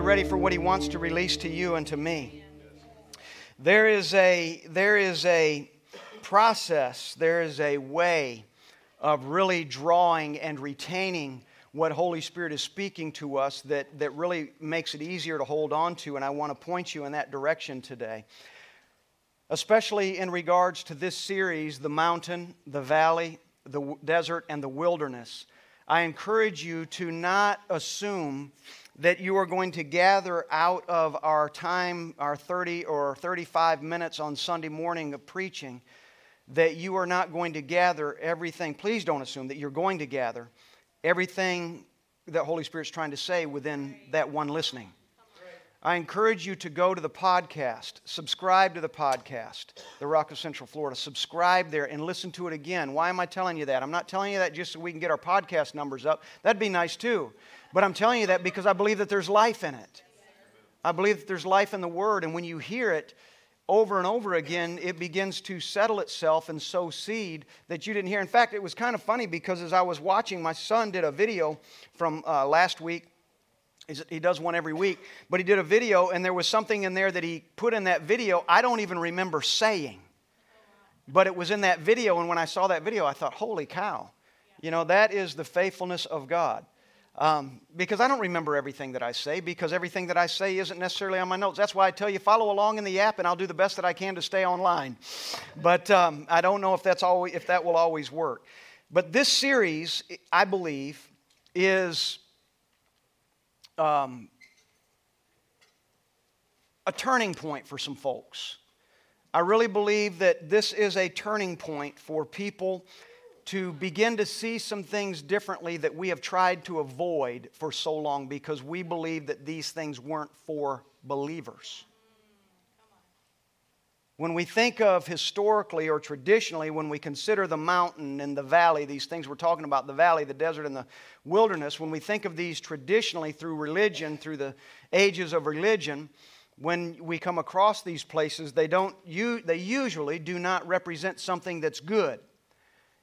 you ready for what He wants to release to you and to me? There is a, there is a process, there is a way of really drawing and retaining what Holy Spirit is speaking to us that, that really makes it easier to hold on to, and I want to point you in that direction today. Especially in regards to this series, the mountain, the valley, the desert, and the wilderness. I encourage you to not assume that you are going to gather out of our time, our 30 or 35 minutes on Sunday morning of preaching, that you are not going to gather everything. Please don't assume that you're going to gather everything that Holy Spirit's trying to say within that one listening. I encourage you to go to the podcast, subscribe to the podcast, The Rock of Central Florida. Subscribe there and listen to it again. Why am I telling you that? I'm not telling you that just so we can get our podcast numbers up. That'd be nice too. But I'm telling you that because I believe that there's life in it. I believe that there's life in the Word, and when you hear it, over and over again, it begins to settle itself and sow seed that you didn't hear. In fact, it was kind of funny because as I was watching, my son did a video from uh, last week. He does one every week, but he did a video, and there was something in there that he put in that video I don't even remember saying. But it was in that video, and when I saw that video, I thought, holy cow. You know, that is the faithfulness of God. Um, because I don't remember everything that I say, because everything that I say isn't necessarily on my notes. That's why I tell you, follow along in the app, and I'll do the best that I can to stay online. But um, I don't know if, that's always, if that will always work. But this series, I believe, is um, a turning point for some folks. I really believe that this is a turning point for people to begin to see some things differently that we have tried to avoid for so long because we believe that these things weren't for believers. When we think of historically or traditionally, when we consider the mountain and the valley, these things we're talking about, the valley, the desert, and the wilderness, when we think of these traditionally through religion, through the ages of religion, when we come across these places, they, don't, they usually do not represent something that's good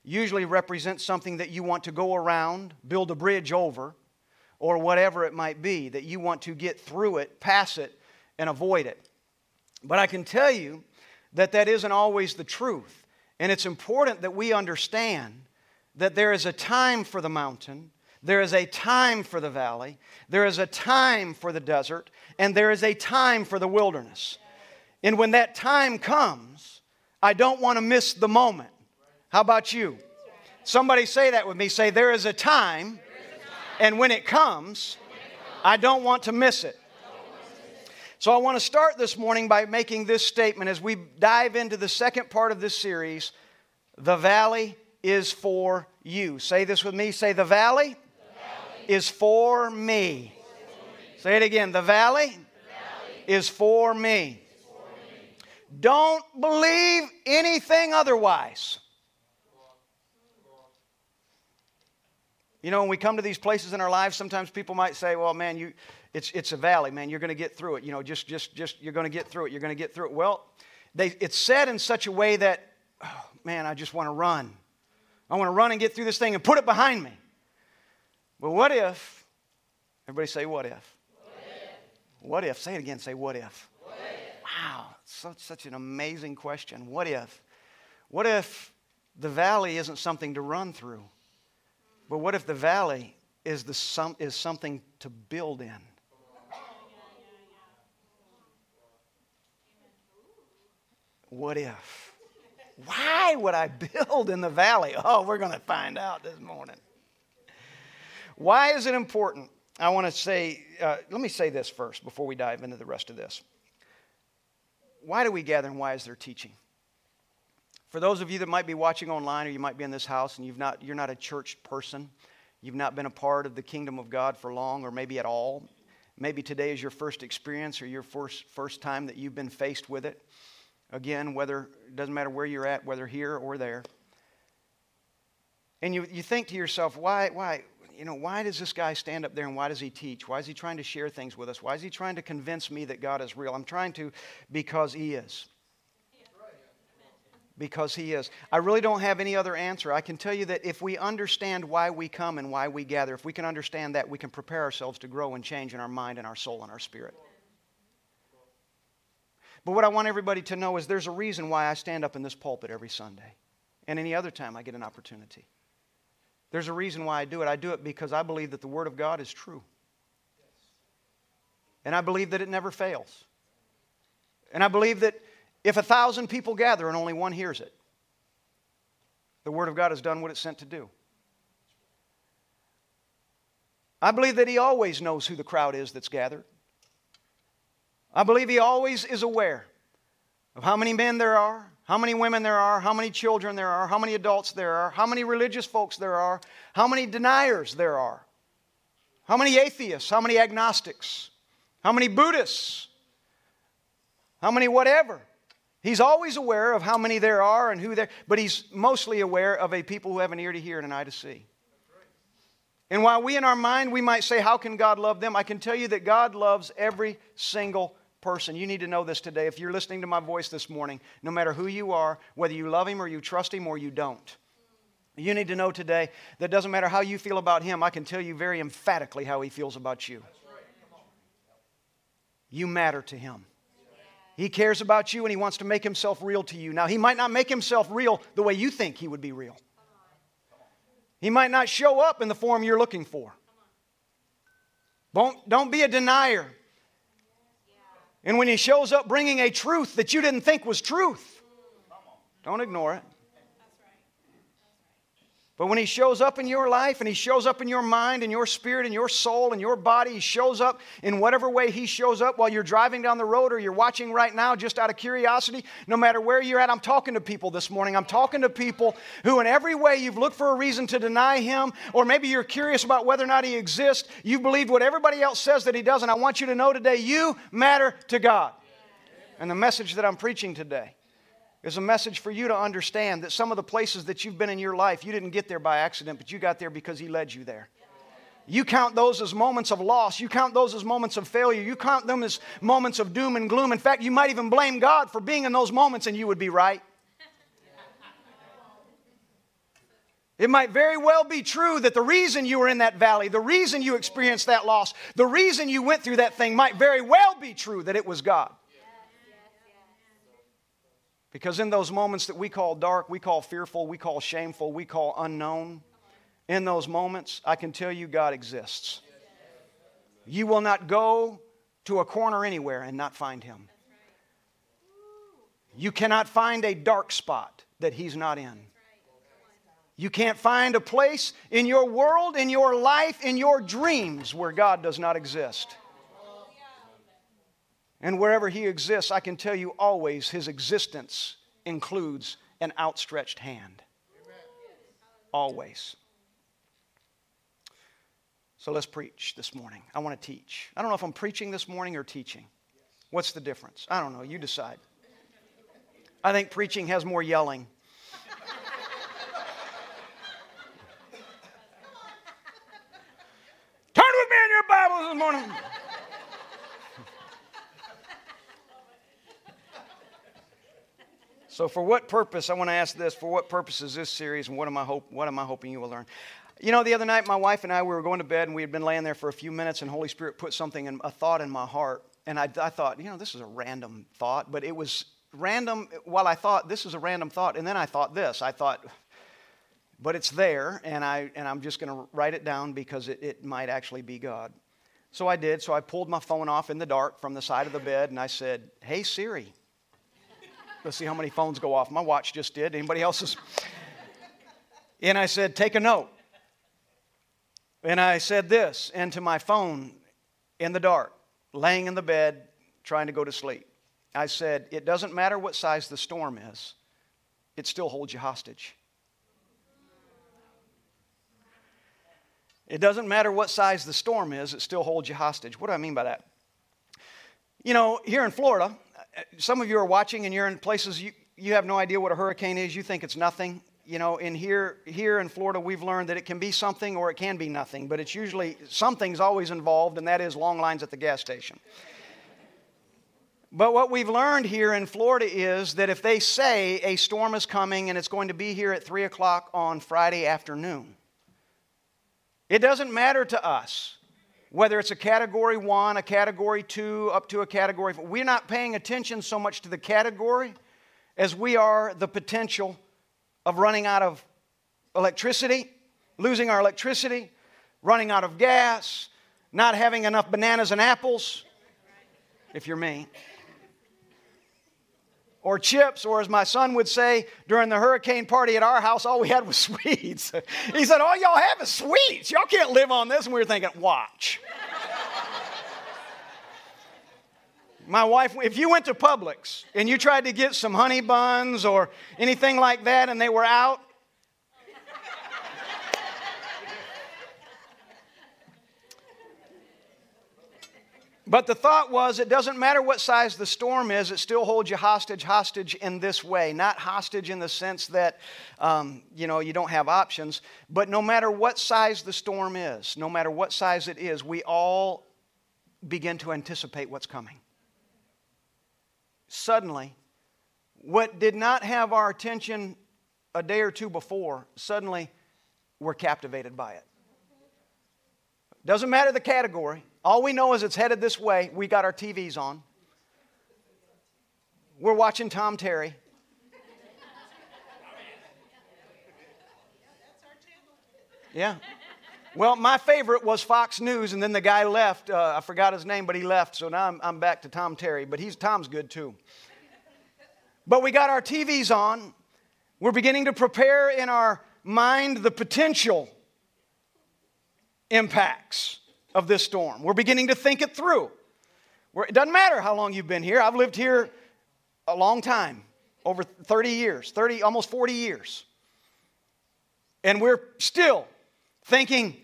usually represents something that you want to go around, build a bridge over, or whatever it might be, that you want to get through it, pass it, and avoid it. But I can tell you that that isn't always the truth. And it's important that we understand that there is a time for the mountain, there is a time for the valley, there is a time for the desert, and there is a time for the wilderness. And when that time comes, I don't want to miss the moment. How about you? Somebody say that with me. Say, there is a time, and when it comes, I don't want to miss it. So I want to start this morning by making this statement as we dive into the second part of this series The valley is for you. Say this with me. Say, the valley, the valley is for me. Say it again. The valley, the valley is for me. For me. Don't believe anything otherwise. You know, when we come to these places in our lives, sometimes people might say, well, man, you, it's, it's a valley, man. You're going to get through it. You know, just, just, just, you're going to get through it. You're going to get through it. Well, they, it's said in such a way that, oh, man, I just want to run. I want to run and get through this thing and put it behind me. But what if, everybody say, what if? What if? What if? Say it again. Say, what if? What if? Wow, such, such an amazing question. What if? What if the valley isn't something to run through? But what if the valley is, the some, is something to build in? What if? Why would I build in the valley? Oh, we're going to find out this morning. Why is it important? I want to say, uh, let me say this first before we dive into the rest of this. Why do we gather and why is there teaching? For those of you that might be watching online or you might be in this house and you've not, you're not a church person, you've not been a part of the kingdom of God for long or maybe at all, maybe today is your first experience or your first, first time that you've been faced with it. Again, whether, it doesn't matter where you're at, whether here or there. And you, you think to yourself, why, why, you know, why does this guy stand up there and why does he teach? Why is he trying to share things with us? Why is he trying to convince me that God is real? I'm trying to because he is. Because He is. I really don't have any other answer. I can tell you that if we understand why we come and why we gather, if we can understand that, we can prepare ourselves to grow and change in our mind and our soul and our spirit. But what I want everybody to know is there's a reason why I stand up in this pulpit every Sunday and any other time I get an opportunity. There's a reason why I do it. I do it because I believe that the Word of God is true. And I believe that it never fails. And I believe that if a thousand people gather and only one hears it, the Word of God has done what it's sent to do. I believe that He always knows who the crowd is that's gathered. I believe He always is aware of how many men there are, how many women there are, how many children there are, how many adults there are, how many religious folks there are, how many deniers there are, how many atheists, how many agnostics, how many Buddhists, how many whatever. He's always aware of how many there are and who there, but he's mostly aware of a people who have an ear to hear and an eye to see. And while we in our mind we might say, How can God love them? I can tell you that God loves every single person. You need to know this today. If you're listening to my voice this morning, no matter who you are, whether you love Him or you trust Him or you don't, you need to know today that doesn't matter how you feel about Him, I can tell you very emphatically how He feels about you. You matter to Him. He cares about you and He wants to make Himself real to you. Now, He might not make Himself real the way you think He would be real, He might not show up in the form you're looking for. Don't, don't be a denier. And when he shows up bringing a truth that you didn't think was truth, don't ignore it. But when he shows up in your life and he shows up in your mind and your spirit and your soul and your body, he shows up in whatever way he shows up while you're driving down the road or you're watching right now just out of curiosity, no matter where you're at. I'm talking to people this morning. I'm talking to people who, in every way, you've looked for a reason to deny him, or maybe you're curious about whether or not he exists. You believe what everybody else says that he doesn't. I want you to know today you matter to God. And the message that I'm preaching today is a message for you to understand that some of the places that you've been in your life, you didn't get there by accident, but you got there because He led you there. You count those as moments of loss. You count those as moments of failure. You count them as moments of doom and gloom. In fact, you might even blame God for being in those moments, and you would be right. It might very well be true that the reason you were in that valley, the reason you experienced that loss, the reason you went through that thing might very well be true that it was God. Because in those moments that we call dark, we call fearful, we call shameful, we call unknown, in those moments, I can tell you God exists. You will not go to a corner anywhere and not find Him. You cannot find a dark spot that He's not in. You can't find a place in your world, in your life, in your dreams where God does not exist. And wherever He exists, I can tell you always His existence includes an outstretched hand. Always. So let's preach this morning. I want to teach. I don't know if I'm preaching this morning or teaching. What's the difference? I don't know. You decide. I think preaching has more yelling. Turn with me in your Bibles this morning. So, for what purpose? I want to ask this: For what purpose is this series, and what am I hope? What am I hoping you will learn? You know, the other night, my wife and I we were going to bed, and we had been laying there for a few minutes, and Holy Spirit put something in a thought in my heart, and I, I thought, you know, this is a random thought, but it was random. While I thought this is a random thought, and then I thought this. I thought, but it's there, and I and I'm just going to write it down because it, it might actually be God. So I did. So I pulled my phone off in the dark from the side of the bed, and I said, "Hey Siri." Let's see how many phones go off. My watch just did. Anybody else's? and I said, Take a note. And I said this into my phone in the dark, laying in the bed, trying to go to sleep. I said, It doesn't matter what size the storm is, it still holds you hostage. It doesn't matter what size the storm is, it still holds you hostage. What do I mean by that? You know, here in Florida, some of you are watching and you're in places you, you have no idea what a hurricane is. You think it's nothing. You know, in here, here in Florida, we've learned that it can be something or it can be nothing, but it's usually something's always involved, and that is long lines at the gas station. But what we've learned here in Florida is that if they say a storm is coming and it's going to be here at 3 o'clock on Friday afternoon, it doesn't matter to us whether it's a category one, a category two, up to a category four. We're not paying attention so much to the category as we are the potential of running out of electricity, losing our electricity, running out of gas, not having enough bananas and apples, if you're me. Or chips, or as my son would say during the hurricane party at our house, all we had was sweets. he said, All y'all have is sweets. Y'all can't live on this. And we were thinking, Watch. My wife, if you went to Publix and you tried to get some honey buns or anything like that and they were out, But the thought was it doesn't matter what size the storm is, it still holds you hostage, hostage in this way. Not hostage in the sense that, um, you know, you don't have options, but no matter what size the storm is, no matter what size it is, we all begin to anticipate what's coming. Suddenly, what did not have our attention a day or two before, suddenly we're captivated by it. Doesn't matter the category. All we know is it's headed this way. We got our TVs on. We're watching Tom Terry. Yeah. Well, my favorite was Fox News, and then the guy left. Uh, I forgot his name, but he left. So now I'm, I'm back to Tom Terry. But he's Tom's good too. But we got our TVs on. We're beginning to prepare in our mind the potential impacts of this storm. We're beginning to think it through. We're, it doesn't matter how long you've been here. I've lived here a long time, over 30 years, 30, almost 40 years. And we're still thinking,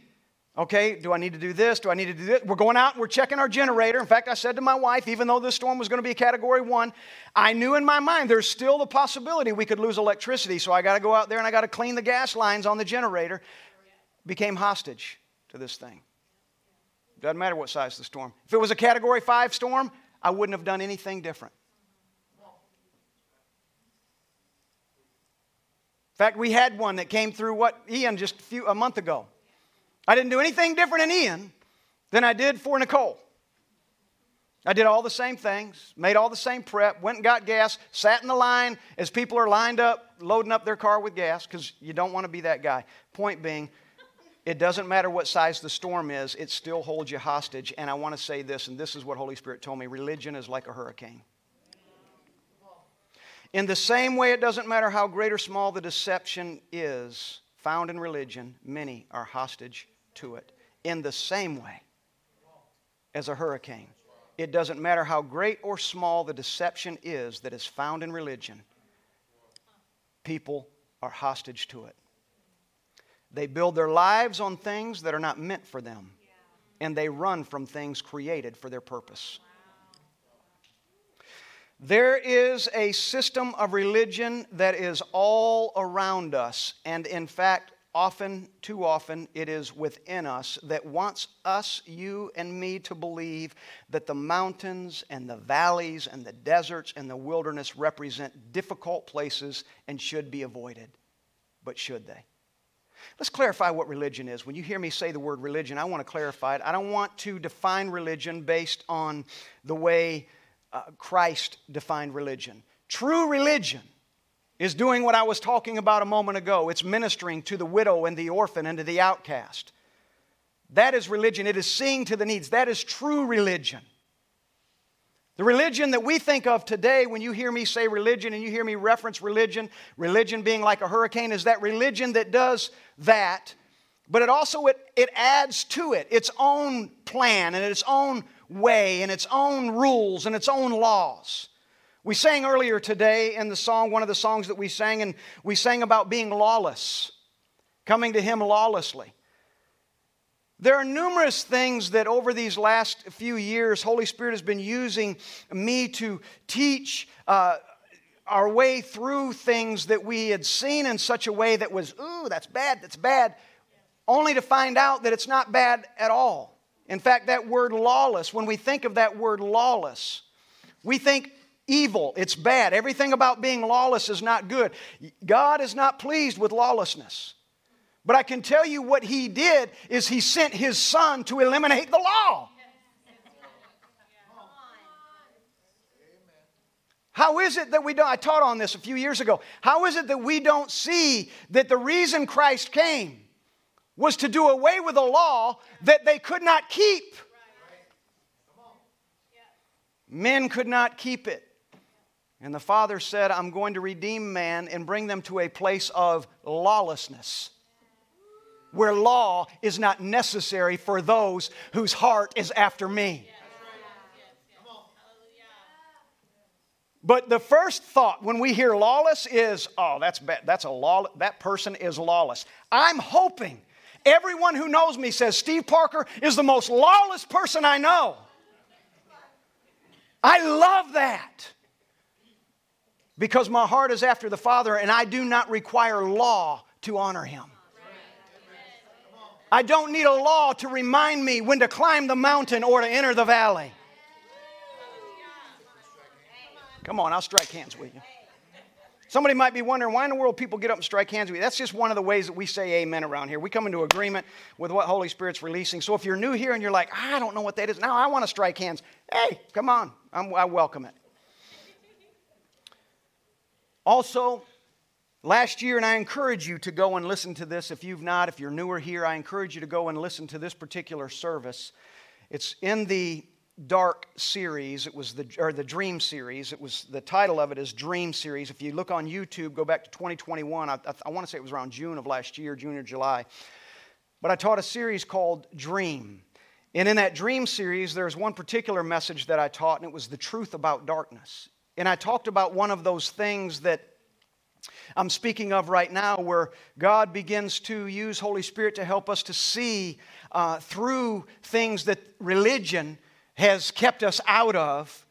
okay, do I need to do this? Do I need to do this? We're going out we're checking our generator. In fact, I said to my wife, even though this storm was going to be a category one, I knew in my mind there's still the possibility we could lose electricity. So I got to go out there and I got to clean the gas lines on the generator. Became hostage to this thing. Doesn't matter what size the storm. If it was a category five storm, I wouldn't have done anything different. In fact, we had one that came through what Ian just a, few, a month ago. I didn't do anything different in Ian than I did for Nicole. I did all the same things, made all the same prep, went and got gas, sat in the line as people are lined up, loading up their car with gas, because you don't want to be that guy. Point being, it doesn't matter what size the storm is, it still holds you hostage. And I want to say this, and this is what Holy Spirit told me religion is like a hurricane. In the same way, it doesn't matter how great or small the deception is found in religion, many are hostage to it. In the same way as a hurricane, it doesn't matter how great or small the deception is that is found in religion, people are hostage to it. They build their lives on things that are not meant for them, and they run from things created for their purpose. There is a system of religion that is all around us, and in fact, often, too often, it is within us that wants us, you, and me to believe that the mountains and the valleys and the deserts and the wilderness represent difficult places and should be avoided. But should they? Let's clarify what religion is. When you hear me say the word religion, I want to clarify it. I don't want to define religion based on the way uh, Christ defined religion. True religion is doing what I was talking about a moment ago it's ministering to the widow and the orphan and to the outcast. That is religion. It is seeing to the needs. That is true religion. The religion that we think of today, when you hear me say religion and you hear me reference religion, religion being like a hurricane, is that religion that does that, but it also it, it adds to it its own plan and its own way and its own rules and its own laws. We sang earlier today in the song, one of the songs that we sang, and we sang about being lawless, coming to Him lawlessly. There are numerous things that over these last few years, Holy Spirit has been using me to teach uh, our way through things that we had seen in such a way that was, ooh, that's bad, that's bad, only to find out that it's not bad at all. In fact, that word lawless, when we think of that word lawless, We think evil, it's bad. Everything about being lawless is not good. God is not pleased with lawlessness. But I can tell you what he did is he sent his son to eliminate the law. How is it that we don't? I taught on this a few years ago. How is it that we don't see that the reason Christ came was to do away with a law that they could not keep? Men could not keep it. And the Father said, I'm going to redeem man and bring them to a place of lawlessness, where law is not necessary for those whose heart is after me. But the first thought when we hear lawless is, oh, that's bad. That's a law. That person is lawless. I'm hoping everyone who knows me says Steve Parker is the most lawless person I know. I love that because my heart is after the Father and I do not require law to honor Him. I don't need a law to remind me when to climb the mountain or to enter the valley. Come on, I'll strike hands with you. Somebody might be wondering why in the world people get up and strike hands with you. That's just one of the ways that we say amen around here. We come into agreement with what Holy Spirit's releasing. So if you're new here and you're like, I don't know what that is, now I want to strike hands. Hey, come on, I'm, I welcome it. Also, last year, and I encourage you to go and listen to this if you've not, if you're newer here, I encourage you to go and listen to this particular service. It's in the dark series. It was the or the dream series. It was the title of it is dream series. If you look on youtube go back to 2021 i, I, I want to say it was around june of last year june or july. But i taught a series called dream. And in that dream series there's one particular message that i taught and it was the truth about darkness. And i talked about one of those things that I'm speaking of right now, where God begins to use Holy Spirit to help us to see uh, through things that religion has kept us out of,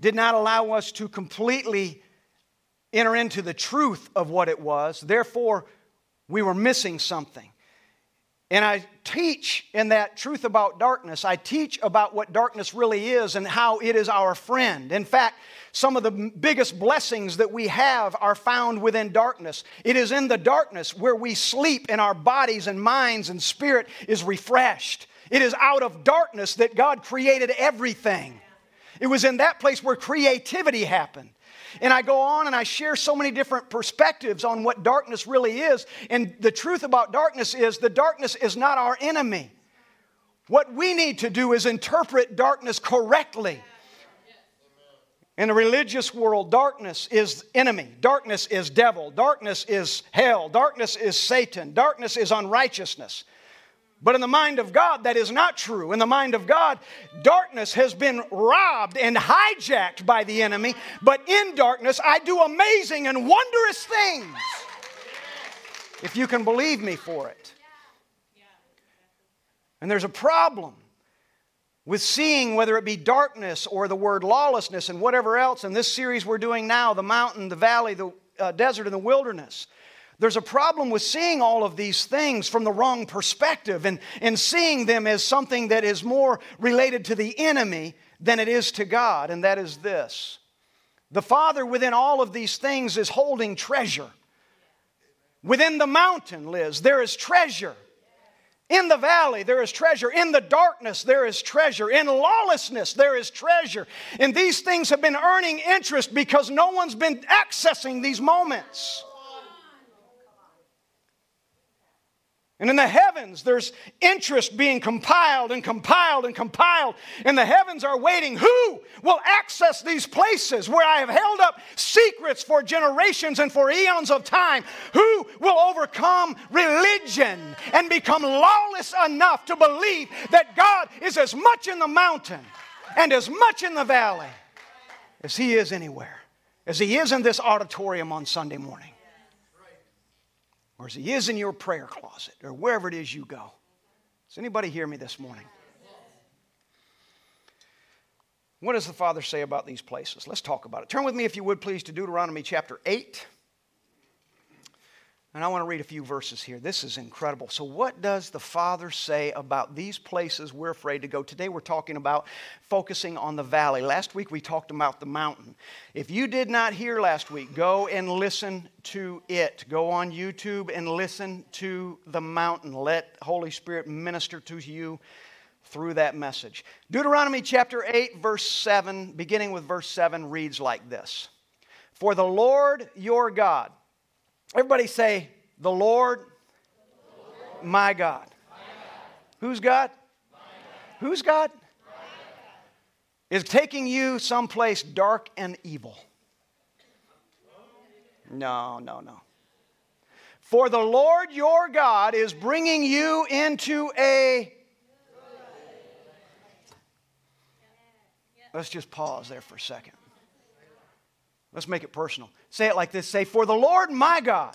did not allow us to completely enter into the truth of what it was. Therefore, we were missing something. And I teach in that truth about darkness, I teach about what darkness really is and how it is our friend. In fact, some of the biggest blessings that we have are found within darkness. It is in the darkness where we sleep and our bodies and minds and spirit is refreshed. It is out of darkness that God created everything. It was in that place where creativity happened. And I go on and I share so many different perspectives on what darkness really is. And the truth about darkness is the darkness is not our enemy. What we need to do is interpret darkness correctly. In the religious world, darkness is enemy. Darkness is devil. Darkness is hell. Darkness is Satan. Darkness is unrighteousness. But in the mind of God, that is not true. In the mind of God, darkness has been robbed and hijacked by the enemy. But in darkness, I do amazing and wondrous things. If you can believe me for it. And there's a problem with seeing whether it be darkness or the word lawlessness and whatever else. In this series we're doing now, the mountain, the valley, the uh, desert, and the wilderness. There's a problem with seeing all of these things from the wrong perspective and, and seeing them as something that is more related to the enemy than it is to God, and that is this. The Father within all of these things is holding treasure. Within the mountain, Liz, there is treasure. In the valley, there is treasure. In the darkness, there is treasure. In lawlessness, there is treasure. And these things have been earning interest because no one's been accessing these moments. And in the heavens, there's interest being compiled and compiled and compiled. And the heavens are waiting. Who will access these places where I have held up secrets for generations and for eons of time? Who will overcome religion and become lawless enough to believe that God is as much in the mountain and as much in the valley as He is anywhere, as He is in this auditorium on Sunday morning? Or as he is in your prayer closet or wherever it is you go. Does anybody hear me this morning? What does the Father say about these places? Let's talk about it. Turn with me, if you would, please, to Deuteronomy chapter 8. And I want to read a few verses here. This is incredible. So, what does the Father say about these places we're afraid to go? Today, we're talking about focusing on the valley. Last week, we talked about the mountain. If you did not hear last week, go and listen to it. Go on YouTube and listen to the mountain. Let Holy Spirit minister to you through that message. Deuteronomy chapter 8, verse 7, beginning with verse 7, reads like this For the Lord your God, Everybody say, The Lord, the Lord my, God. my God. Who's God? God? Who's God? Is taking you someplace dark and evil. No, no, no. For the Lord your God is bringing you into a. Let's just pause there for a second. Let's make it personal. Say it like this Say, For the Lord my God,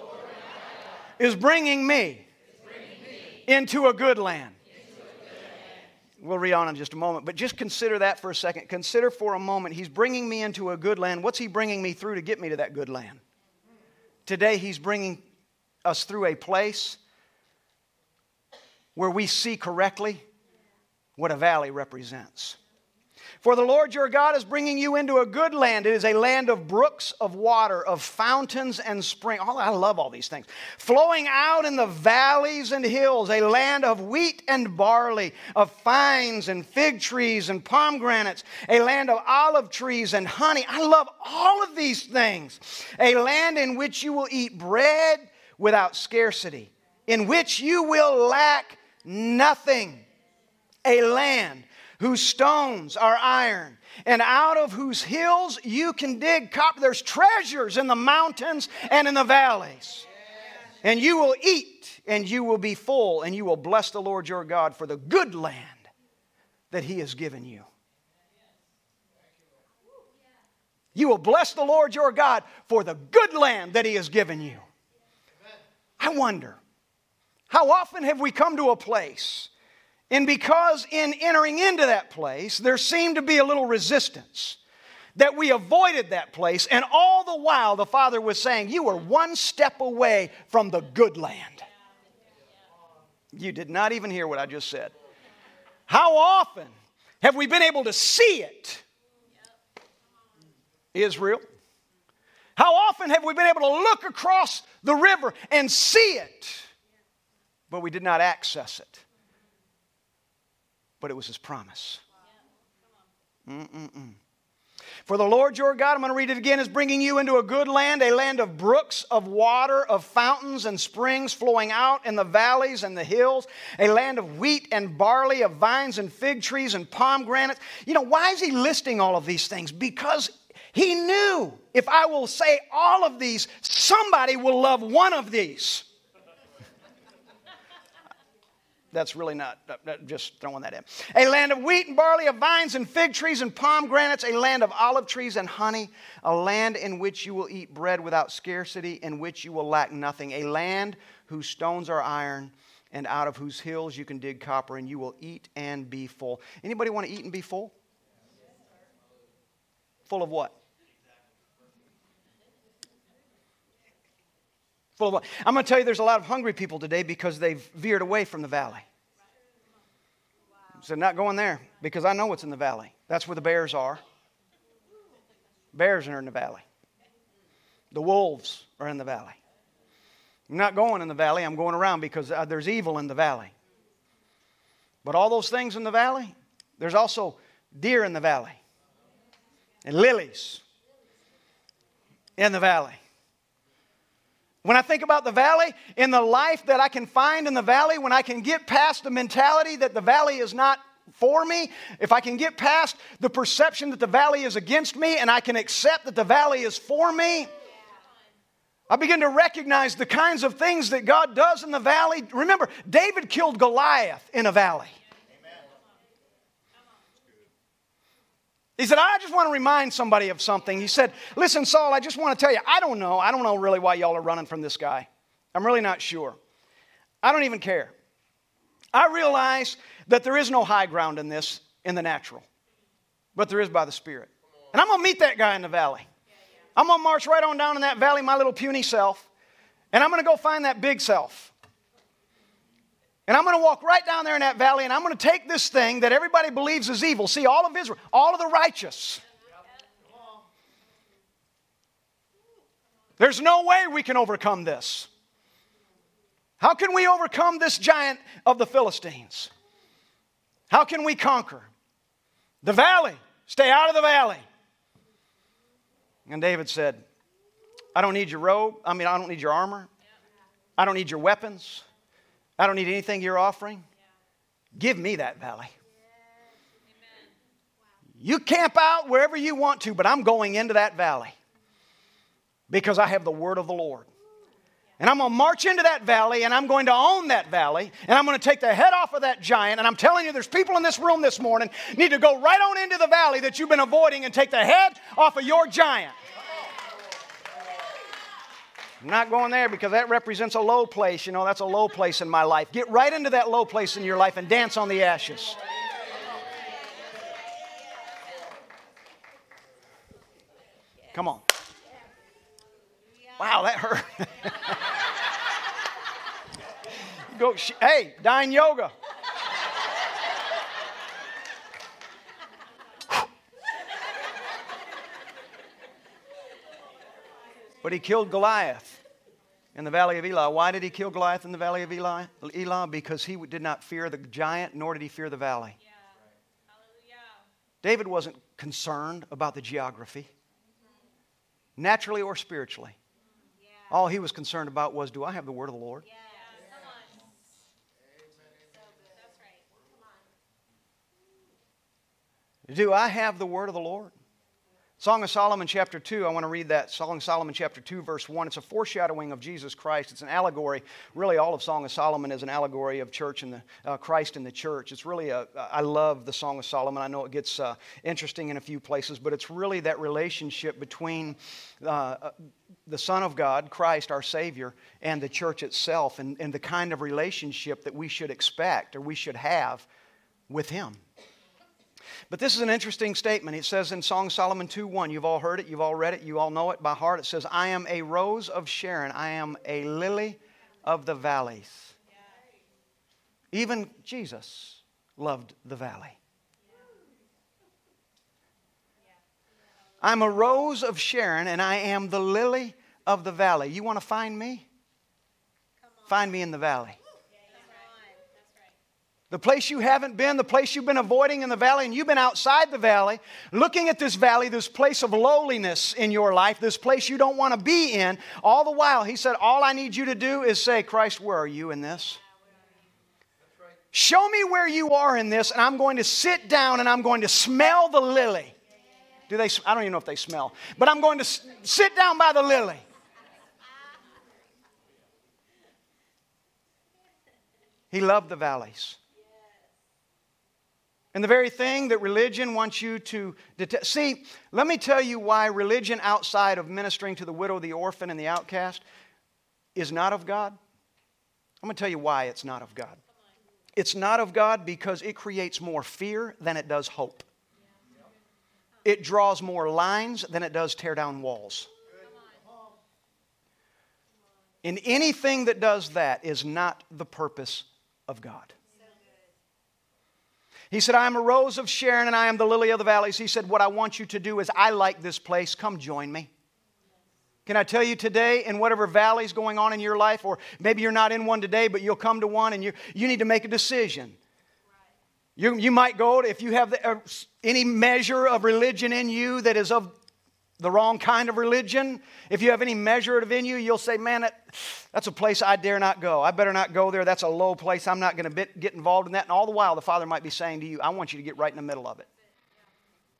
Lord my God is, bringing me is bringing me into a good land. We'll read on in just a moment, but just consider that for a second. Consider for a moment, He's bringing me into a good land. What's He bringing me through to get me to that good land? Today, He's bringing us through a place where we see correctly what a valley represents. For the Lord your God is bringing you into a good land. It is a land of brooks of water, of fountains and springs. Oh, I love all these things. Flowing out in the valleys and hills, a land of wheat and barley, of vines and fig trees and pomegranates, a land of olive trees and honey. I love all of these things. A land in which you will eat bread without scarcity, in which you will lack nothing. A land whose stones are iron, and out of whose hills you can dig copper. There's treasures in the mountains and in the valleys. And you will eat, and you will be full, and you will bless the Lord your God for the good land that he has given you. You will bless the Lord your God for the good land that he has given you. I wonder, how often have we come to a place and because in entering into that place, there seemed to be a little resistance, that we avoided that place, and all the while the Father was saying, You were one step away from the good land. You did not even hear what I just said. How often have we been able to see it? Israel. How often have we been able to look across the river and see it, but we did not access it? But it was his promise. Mm-mm-mm. For the Lord your God, I'm going to read it again, is bringing you into a good land, a land of brooks, of water, of fountains and springs flowing out in the valleys and the hills, a land of wheat and barley, of vines and fig trees and pomegranates. You know, why is he listing all of these things? Because he knew if I will say all of these, somebody will love one of these. That's really not, just throwing that in. A land of wheat and barley, of vines and fig trees and pomegranates, a land of olive trees and honey, a land in which you will eat bread without scarcity, in which you will lack nothing, a land whose stones are iron, and out of whose hills you can dig copper, and you will eat and be full. Anybody want to eat and be full? Full of what? Full of. I'm going to tell you, there's a lot of hungry people today because they've veered away from the valley. So not going there because I know what's in the valley. That's where the bears are. Bears are in the valley. The wolves are in the valley. I'm not going in the valley. I'm going around because uh, there's evil in the valley. But all those things in the valley, there's also deer in the valley and lilies in the valley. When I think about the valley, in the life that I can find in the valley, when I can get past the mentality that the valley is not for me, if I can get past the perception that the valley is against me and I can accept that the valley is for me, I begin to recognize the kinds of things that God does in the valley. Remember, David killed Goliath in a valley. He said, I just want to remind somebody of something. He said, Listen, Saul, I just want to tell you, I don't know. I don't know really why y'all are running from this guy. I'm really not sure. I don't even care. I realize that there is no high ground in this in the natural, but there is by the Spirit. And I'm going to meet that guy in the valley. I'm going to march right on down in that valley, my little puny self, And I'm going to go find that big self. And I'm going to walk right down there in that valley and I'm going to take this thing that everybody believes is evil. See, all of Israel, all of the righteous. There's no way we can overcome this. How can we overcome this giant of the Philistines? How can we conquer? The valley. Stay out of the valley. And David said, I don't need your robe. I mean, I don't need your armor. I don't need your weapons. I don't need anything you're offering. Give me that valley. You camp out wherever you want to, but I'm going into that valley because I have the word of the Lord. And I'm going to march into that valley and I'm going to own that valley and I'm going to take the head off of that giant. And I'm telling you, there's people in this room this morning need to go right on into the valley that you've been avoiding and take the head off of your giant. I'm not going there because that represents a low place. You know, that's a low place in my life. Get right into that low place in your life and dance on the ashes. Come on. Wow, that hurt. Go, hey, dying yoga. But he killed Goliath in the valley of Elah. Why did he kill Goliath in the valley of Elah? Elah because he did not fear the giant, nor did he fear the valley. Yeah. David wasn't concerned about the geography, naturally or spiritually. All he was concerned about was do I have the word of the Lord? Do I have the word of the Lord? Song of Solomon, chapter 2, I want to read that. Song of Solomon, chapter 2, verse 1. It's a foreshadowing of Jesus Christ. It's an allegory. Really, all of Song of Solomon is an allegory of church and the, uh, Christ in the church. It's really a, I love the Song of Solomon. I know it gets uh, interesting in a few places, but it's really that relationship between uh, the Son of God, Christ, our Savior, and the church itself, and, and the kind of relationship that we should expect or we should have with Him. But this is an interesting statement. It says in Song Solomon 2 1, you've all heard it, you've all read it, you all know it by heart. It says, I am a rose of Sharon, I am a lily of the valleys. Even Jesus loved the valley. I'm a rose of Sharon, and I am the lily of the valley. You want to find me? Find me in the valley. The place you haven't been, the place you've been avoiding in the valley, and you've been outside the valley, looking at this valley, this place of lowliness in your life, this place you don't want to be in. All the while, he said, All I need you to do is say, Christ, where are you in this? Show me where you are in this, and I'm going to sit down and I'm going to smell the lily. Do they? I don't even know if they smell, but I'm going to sit down by the lily. He loved the valleys. And the very thing that religion wants you to detect. See, let me tell you why religion outside of ministering to the widow, the orphan, and the outcast is not of God. I'm going to tell you why it's not of God. It's not of God because it creates more fear than it does hope. It draws more lines than it does tear down walls. And anything that does that is not the purpose of God. He said, I am a rose of Sharon and I am the lily of the valleys. He said, What I want you to do is, I like this place. Come join me. Can I tell you today, in whatever valley's going on in your life, or maybe you're not in one today, but you'll come to one and you, you need to make a decision. You, you might go, to, if you have the, uh, any measure of religion in you that is of the wrong kind of religion, if you have any measure of it in you, you'll say, Man, that, that's a place I dare not go. I better not go there. That's a low place. I'm not going to get involved in that. And all the while, the Father might be saying to you, I want you to get right in the middle of it.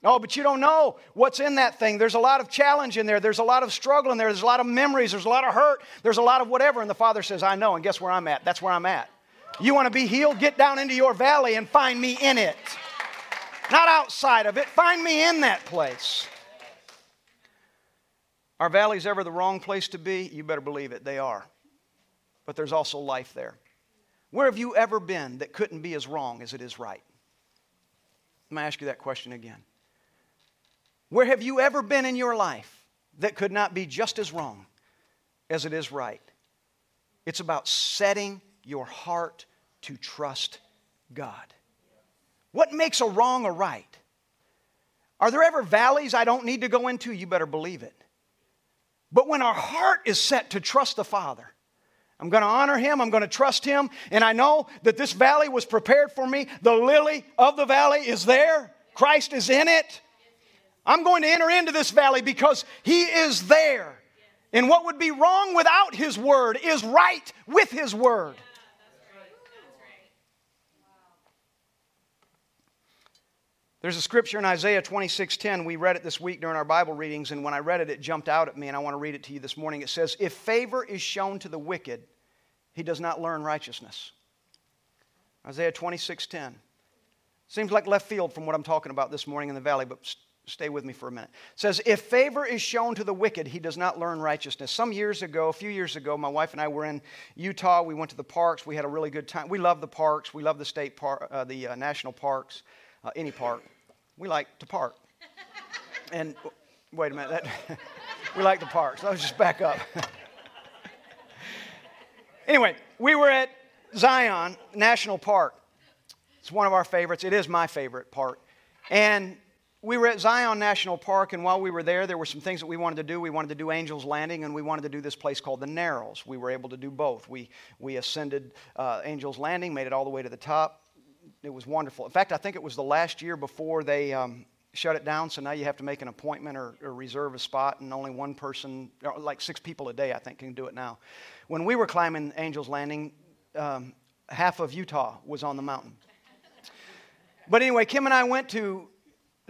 Oh, but you don't know what's in that thing. There's a lot of challenge in there. There's a lot of struggle in there. There's a lot of memories. There's a lot of hurt. There's a lot of whatever. And the Father says, I know. And guess where I'm at? That's where I'm at. You want to be healed? Get down into your valley and find me in it. Not outside of it. Find me in that place. Are valleys ever the wrong place to be? You better believe it, they are. But there's also life there. Where have you ever been that couldn't be as wrong as it is right? Let me ask you that question again. Where have you ever been in your life that could not be just as wrong as it is right? It's about setting your heart to trust God. What makes a wrong a right? Are there ever valleys I don't need to go into? You better believe it. But when our heart is set to trust the Father, I'm going to honor him. I'm going to trust him. And I know that this valley was prepared for me. The lily of the valley is there, Christ is in it. I'm going to enter into this valley because he is there. And what would be wrong without his word is right with his word. There's a scripture in Isaiah 26:10. We read it this week during our Bible readings, and when I read it, it jumped out at me, and I want to read it to you this morning. It says, If favor is shown to the wicked, he does not learn righteousness. Isaiah 26:10. Seems like left field from what I'm talking about this morning in the valley, but stay with me for a minute. It says, If favor is shown to the wicked, he does not learn righteousness. Some years ago, a few years ago, my wife and I were in Utah. We went to the parks. We had a really good time. We love the parks. We love the state park, uh, the uh, national parks uh, any park. We like to park. And wait a minute, that, we like the parks. Let's just back up. anyway, we were at Zion National Park. It's one of our favorites. It is my favorite park. And we were at Zion National Park, and while we were there, there were some things that we wanted to do. We wanted to do Angel's Landing, and we wanted to do this place called the Narrows. We were able to do both. We, we ascended uh, Angel's Landing, made it all the way to the top it was wonderful. In fact, I think it was the last year before they um, shut it down, so now you have to make an appointment or, or, reserve a spot, and only one person, like six people a day, I think, can do it now. When we were climbing Angel's Landing, um, half of Utah was on the mountain. But anyway, Kim and I went to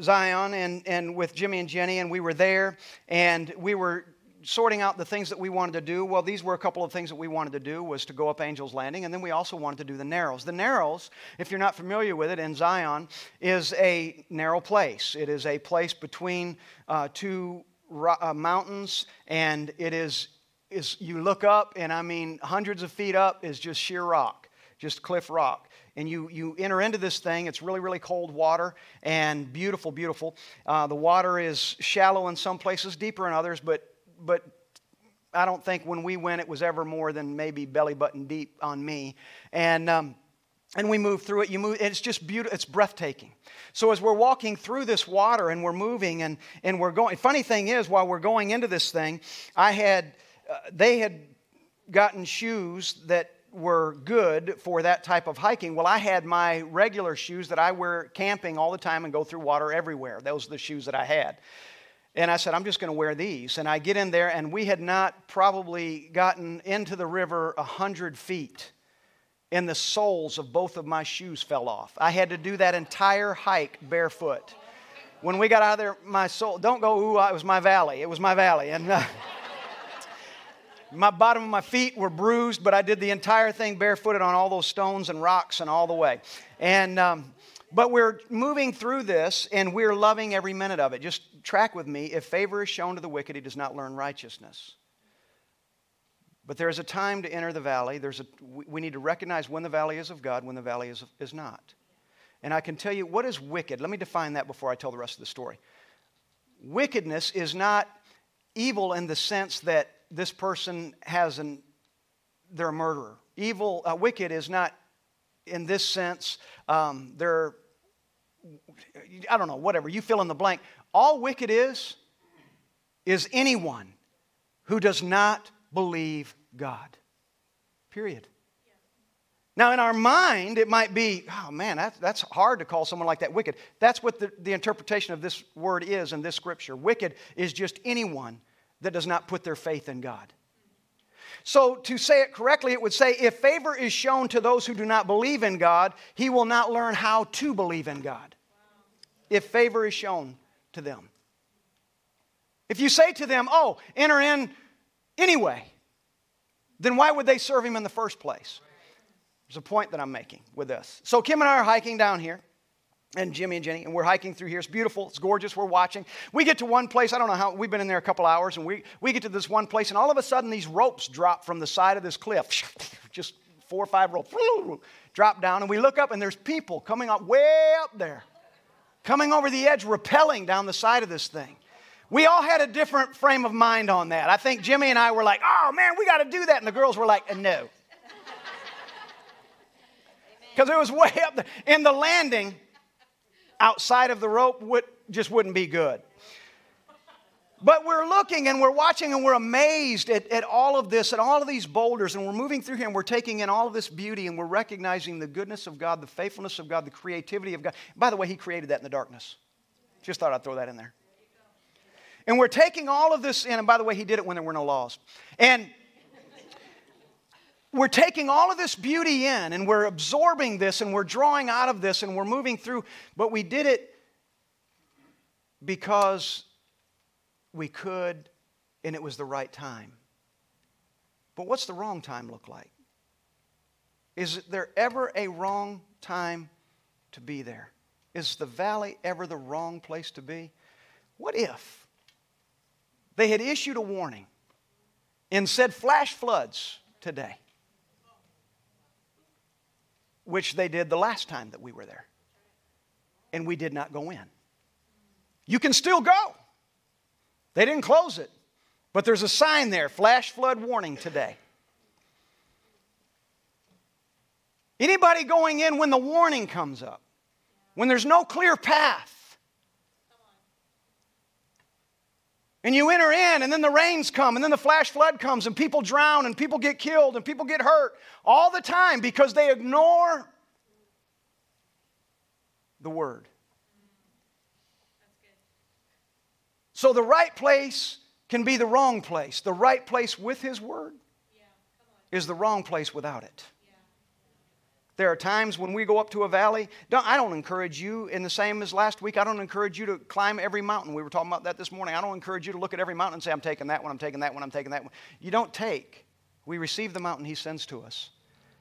Zion and, and with Jimmy and Jenny, and we were there, and we were sorting out the things that we wanted to do well these were a couple of things that we wanted to do was to go up angel's landing and then we also wanted to do the narrows the narrows if you're not familiar with it in zion is a narrow place it is a place between uh, two uh, mountains and it is is you look up and i mean hundreds of feet up is just sheer rock just cliff rock and you, you enter into this thing. It's really, really cold water and beautiful, beautiful. Uh, the water is shallow in some places, deeper in others, but but I don't think when we went it was ever more than maybe belly button deep on me. And, um, and we move through it. You move, it's just beautiful. It's breathtaking. So as we're walking through this water and we're moving and, and we're going, funny thing is, while we're going into this thing, I had, uh, they had gotten shoes that were good for that type of hiking. Well, I had my regular shoes that I wear camping all the time and go through water everywhere. Those are the shoes that I had. And I said, I'm just going to wear these. And I get in there, and we had not probably gotten into the river a hundred feet. And the soles of both of my shoes fell off. I had to do that entire hike barefoot. When we got out of there, my soul, don't go, ooh, it was my valley. It was my valley. And uh, my bottom of my feet were bruised, but I did the entire thing barefooted on all those stones and rocks and all the way. And, um, but we're moving through this and we're loving every minute of it. Just track with me. If favor is shown to the wicked, he does not learn righteousness. But there is a time to enter the valley. There's a, we need to recognize when the valley is of God, when the valley is, is not. And I can tell you what is wicked. Let me define that before I tell the rest of the story. Wickedness is not evil in the sense that this person has an, they're a murderer. Evil, uh, wicked is not in this sense, um, they're, I don't know, whatever, you fill in the blank. All wicked is, is anyone who does not believe God. Period. Now, in our mind, it might be, oh man, that's, that's hard to call someone like that wicked. That's what the, the interpretation of this word is in this scripture. Wicked is just anyone that does not put their faith in God. So, to say it correctly, it would say if favor is shown to those who do not believe in God, he will not learn how to believe in God. If favor is shown to them. If you say to them, oh, enter in anyway, then why would they serve him in the first place? There's a point that I'm making with this. So, Kim and I are hiking down here and Jimmy and Jenny, and we're hiking through here. It's beautiful, it's gorgeous, we're watching. We get to one place, I don't know how, we've been in there a couple hours, and we, we get to this one place, and all of a sudden these ropes drop from the side of this cliff. Just four or five ropes drop down, and we look up, and there's people coming up way up there, coming over the edge, rappelling down the side of this thing. We all had a different frame of mind on that. I think Jimmy and I were like, oh man, we got to do that. And the girls were like, no, Because it was way up there. The landing outside of the rope would, just wouldn't be good. But we're looking and we're watching and we're amazed at, at all of this, at all of these boulders, and we're moving through here and we're taking in all of this beauty and we're recognizing the goodness of God, the faithfulness of God, the creativity of God. By the way, He created that in the darkness. Just thought I'd throw that in there. And we're taking all of this in, and by the way, He did it when there were no laws. And we're taking all of this beauty in and we're absorbing this and we're drawing out of this and we're moving through, but we did it because we could, and it was the right time. But what's the wrong time look like? Is there ever a wrong time to be there? Is the valley ever the wrong place to be? What if they had issued a warning and said flash floods today, which they did the last time that we were there, and we did not go in? You can still go. They didn't close it, but there's a sign there flash flood warning today. Anybody going in when the warning comes up, when there's no clear path, and you enter in, and then the rains come, and then the flash flood comes, and people drown, and people get killed, and people get hurt all the time because they ignore the word. So the right place can be the wrong place. The right place with His Word is the wrong place without it. There are times when we go up to a valley. Don't, I don't encourage you, in the same as last week, I don't encourage you to climb every mountain. We were talking about that this morning. I don't encourage you to look at every mountain and say, I'm taking that one, I'm taking that one, I'm taking that one. You don't take. We receive the mountain He sends to us.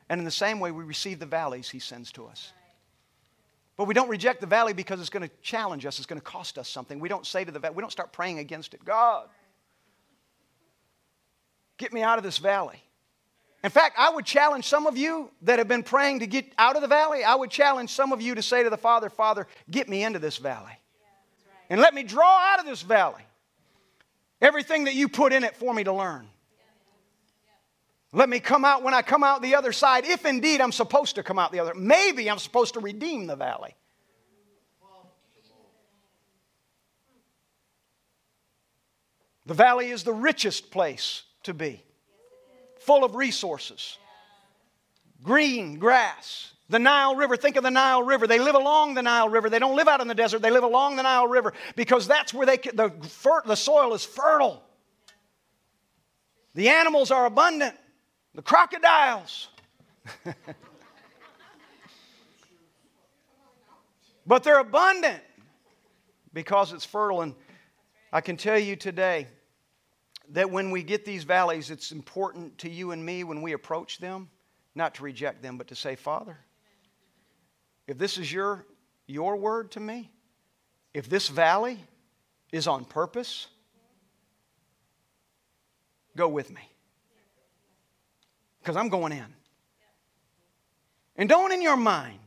And in the same way, we receive the valleys He sends to us. But we don't reject the valley because it's going to challenge us, it's going to cost us something. We don't say to the valley, we don't start praying against it. God, get me out of this valley. In fact, I would challenge some of you that have been praying to get out of the valley. I would challenge some of you to say to the Father, Father, get me into this valley. And let me draw out of this valley everything that you put in it for me to learn. Let me come out when I come out the other side, if indeed I'm supposed to come out the other. Maybe I'm supposed to redeem the valley. The valley is the richest place to be, full of resources, green grass, the Nile River. Think of the Nile River. They live along the Nile River. They don't live out in the desert. They live along the Nile River because that's where they, the, the soil is fertile. The animals are abundant the crocodiles. but they're abundant because it's fertile. And I can tell you today that when we get these valleys, it's important to you and me when we approach them, not to reject them, but to say, Father, if this is your, your word to me, if this valley is on purpose, go with me because I'm going in. And don't in your mind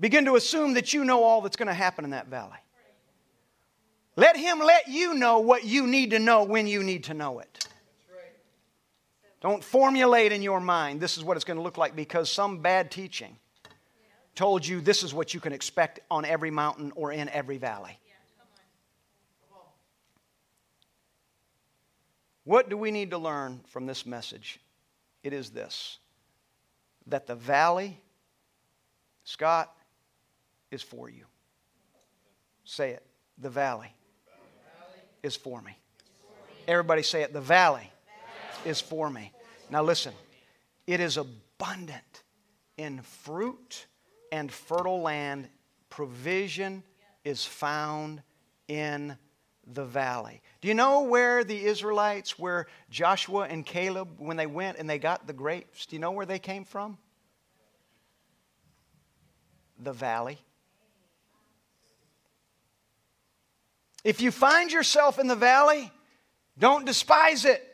begin to assume that you know all that's going to happen in that valley. Let Him let you know what you need to know when you need to know it. Don't formulate in your mind this is what it's going to look like because some bad teaching told you this is what you can expect on every mountain or in every valley. What do we need to learn from this message? it is this that the valley, Scott, is for you. Say it. The valley is for me. Everybody say it. The valley is for me. Now listen, it is abundant in fruit and fertile land. Provision is found in the valley. Do you know where the Israelites, where Joshua and Caleb, when they went and they got the grapes, do you know where they came from? The valley. If you find yourself in the valley, don't despise it.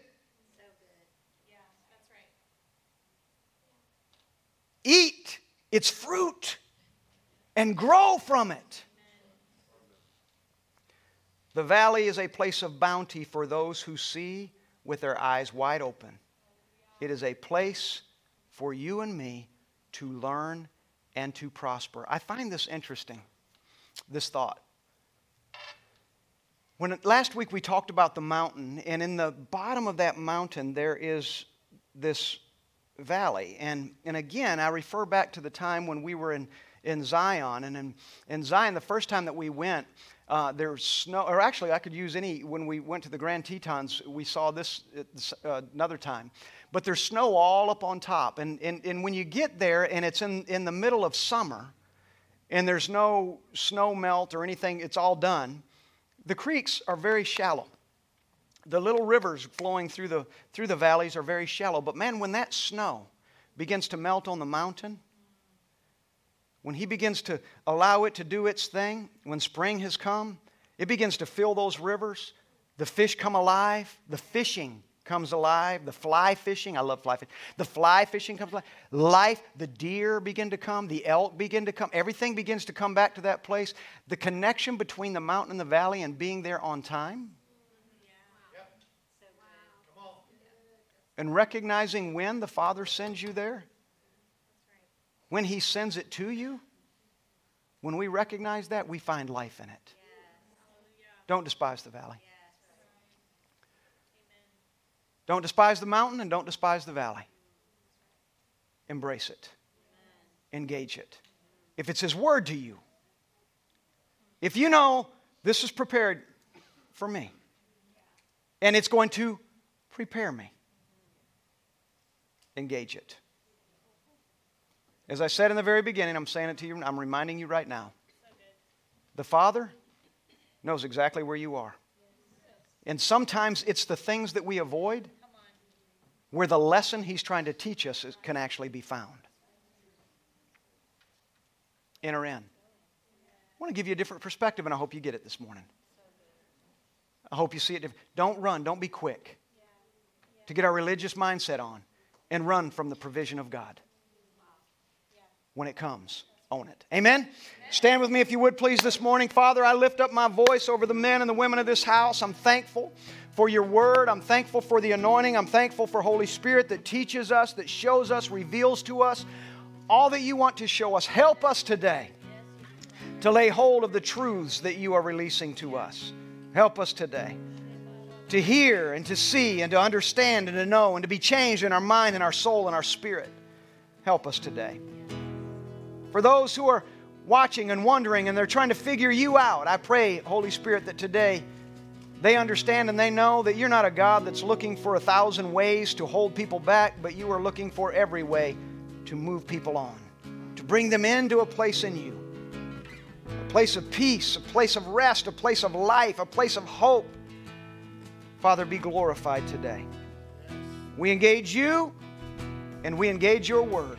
Eat its fruit and grow from it. The valley is a place of bounty for those who see with their eyes wide open. It is a place for you and me to learn and to prosper. I find this interesting, this thought. When last week we talked about the mountain, and in the bottom of that mountain there is this valley. And, and again, I refer back to the time when we were in, in Zion. And in, in Zion, the first time that we went, uh, there's snow, or actually, I could use any, when we went to the Grand Tetons, we saw this uh, another time. But there's snow all up on top. And, and, and when you get there and it's in, in the middle of summer, and there's no snow melt or anything, it's all done the creeks are very shallow. The little rivers flowing through the, through the valleys are very shallow. But man, when that snow begins to melt on the mountain, when he begins to allow it to do its thing, when spring has come, it begins to fill those rivers. The fish come alive. The fishing comes alive. The fly fishing, I love fly fishing. The fly fishing comes alive. Life, the deer begin to come. The elk begin to come. Everything begins to come back to that place. The connection between the mountain and the valley and being there on time. And recognizing when the Father sends you there, when He sends it to you, when we recognize that, we find life in it. Don't despise the valley. Don't despise the mountain and don't despise the valley. Embrace it, engage it. If it's His word to you, if you know this is prepared for me and it's going to prepare me, engage it. As I said in the very beginning, I'm saying it to you, I'm reminding you right now. The Father knows exactly where you are. And sometimes it's the things that we avoid where the lesson he's trying to teach us can actually be found. Enter in. I want to give you a different perspective, and I hope you get it this morning. I hope you see it. Don't run, don't be quick to get our religious mindset on and run from the provision of God when it comes. Own it. Amen? Amen? Stand with me if you would, please, this morning. Father, I lift up my voice over the men and the women of this house. I'm thankful for your word. I'm thankful for the anointing. I'm thankful for Holy Spirit that teaches us, that shows us, reveals to us all that you want to show us. Help us today to lay hold of the truths that you are releasing to us. Help us today to hear and to see and to understand and to know and to be changed in our mind and our soul and our spirit. Help us today. For those who are watching and wondering and they're trying to figure you out, I pray, Holy Spirit, that today they understand and they know that you're not a God that's looking for a thousand ways to hold people back, but you are looking for every way to move people on, to bring them into a place in you. A place of peace, a place of rest, a place of life, a place of hope. Father, be glorified today. We engage you and we engage your word.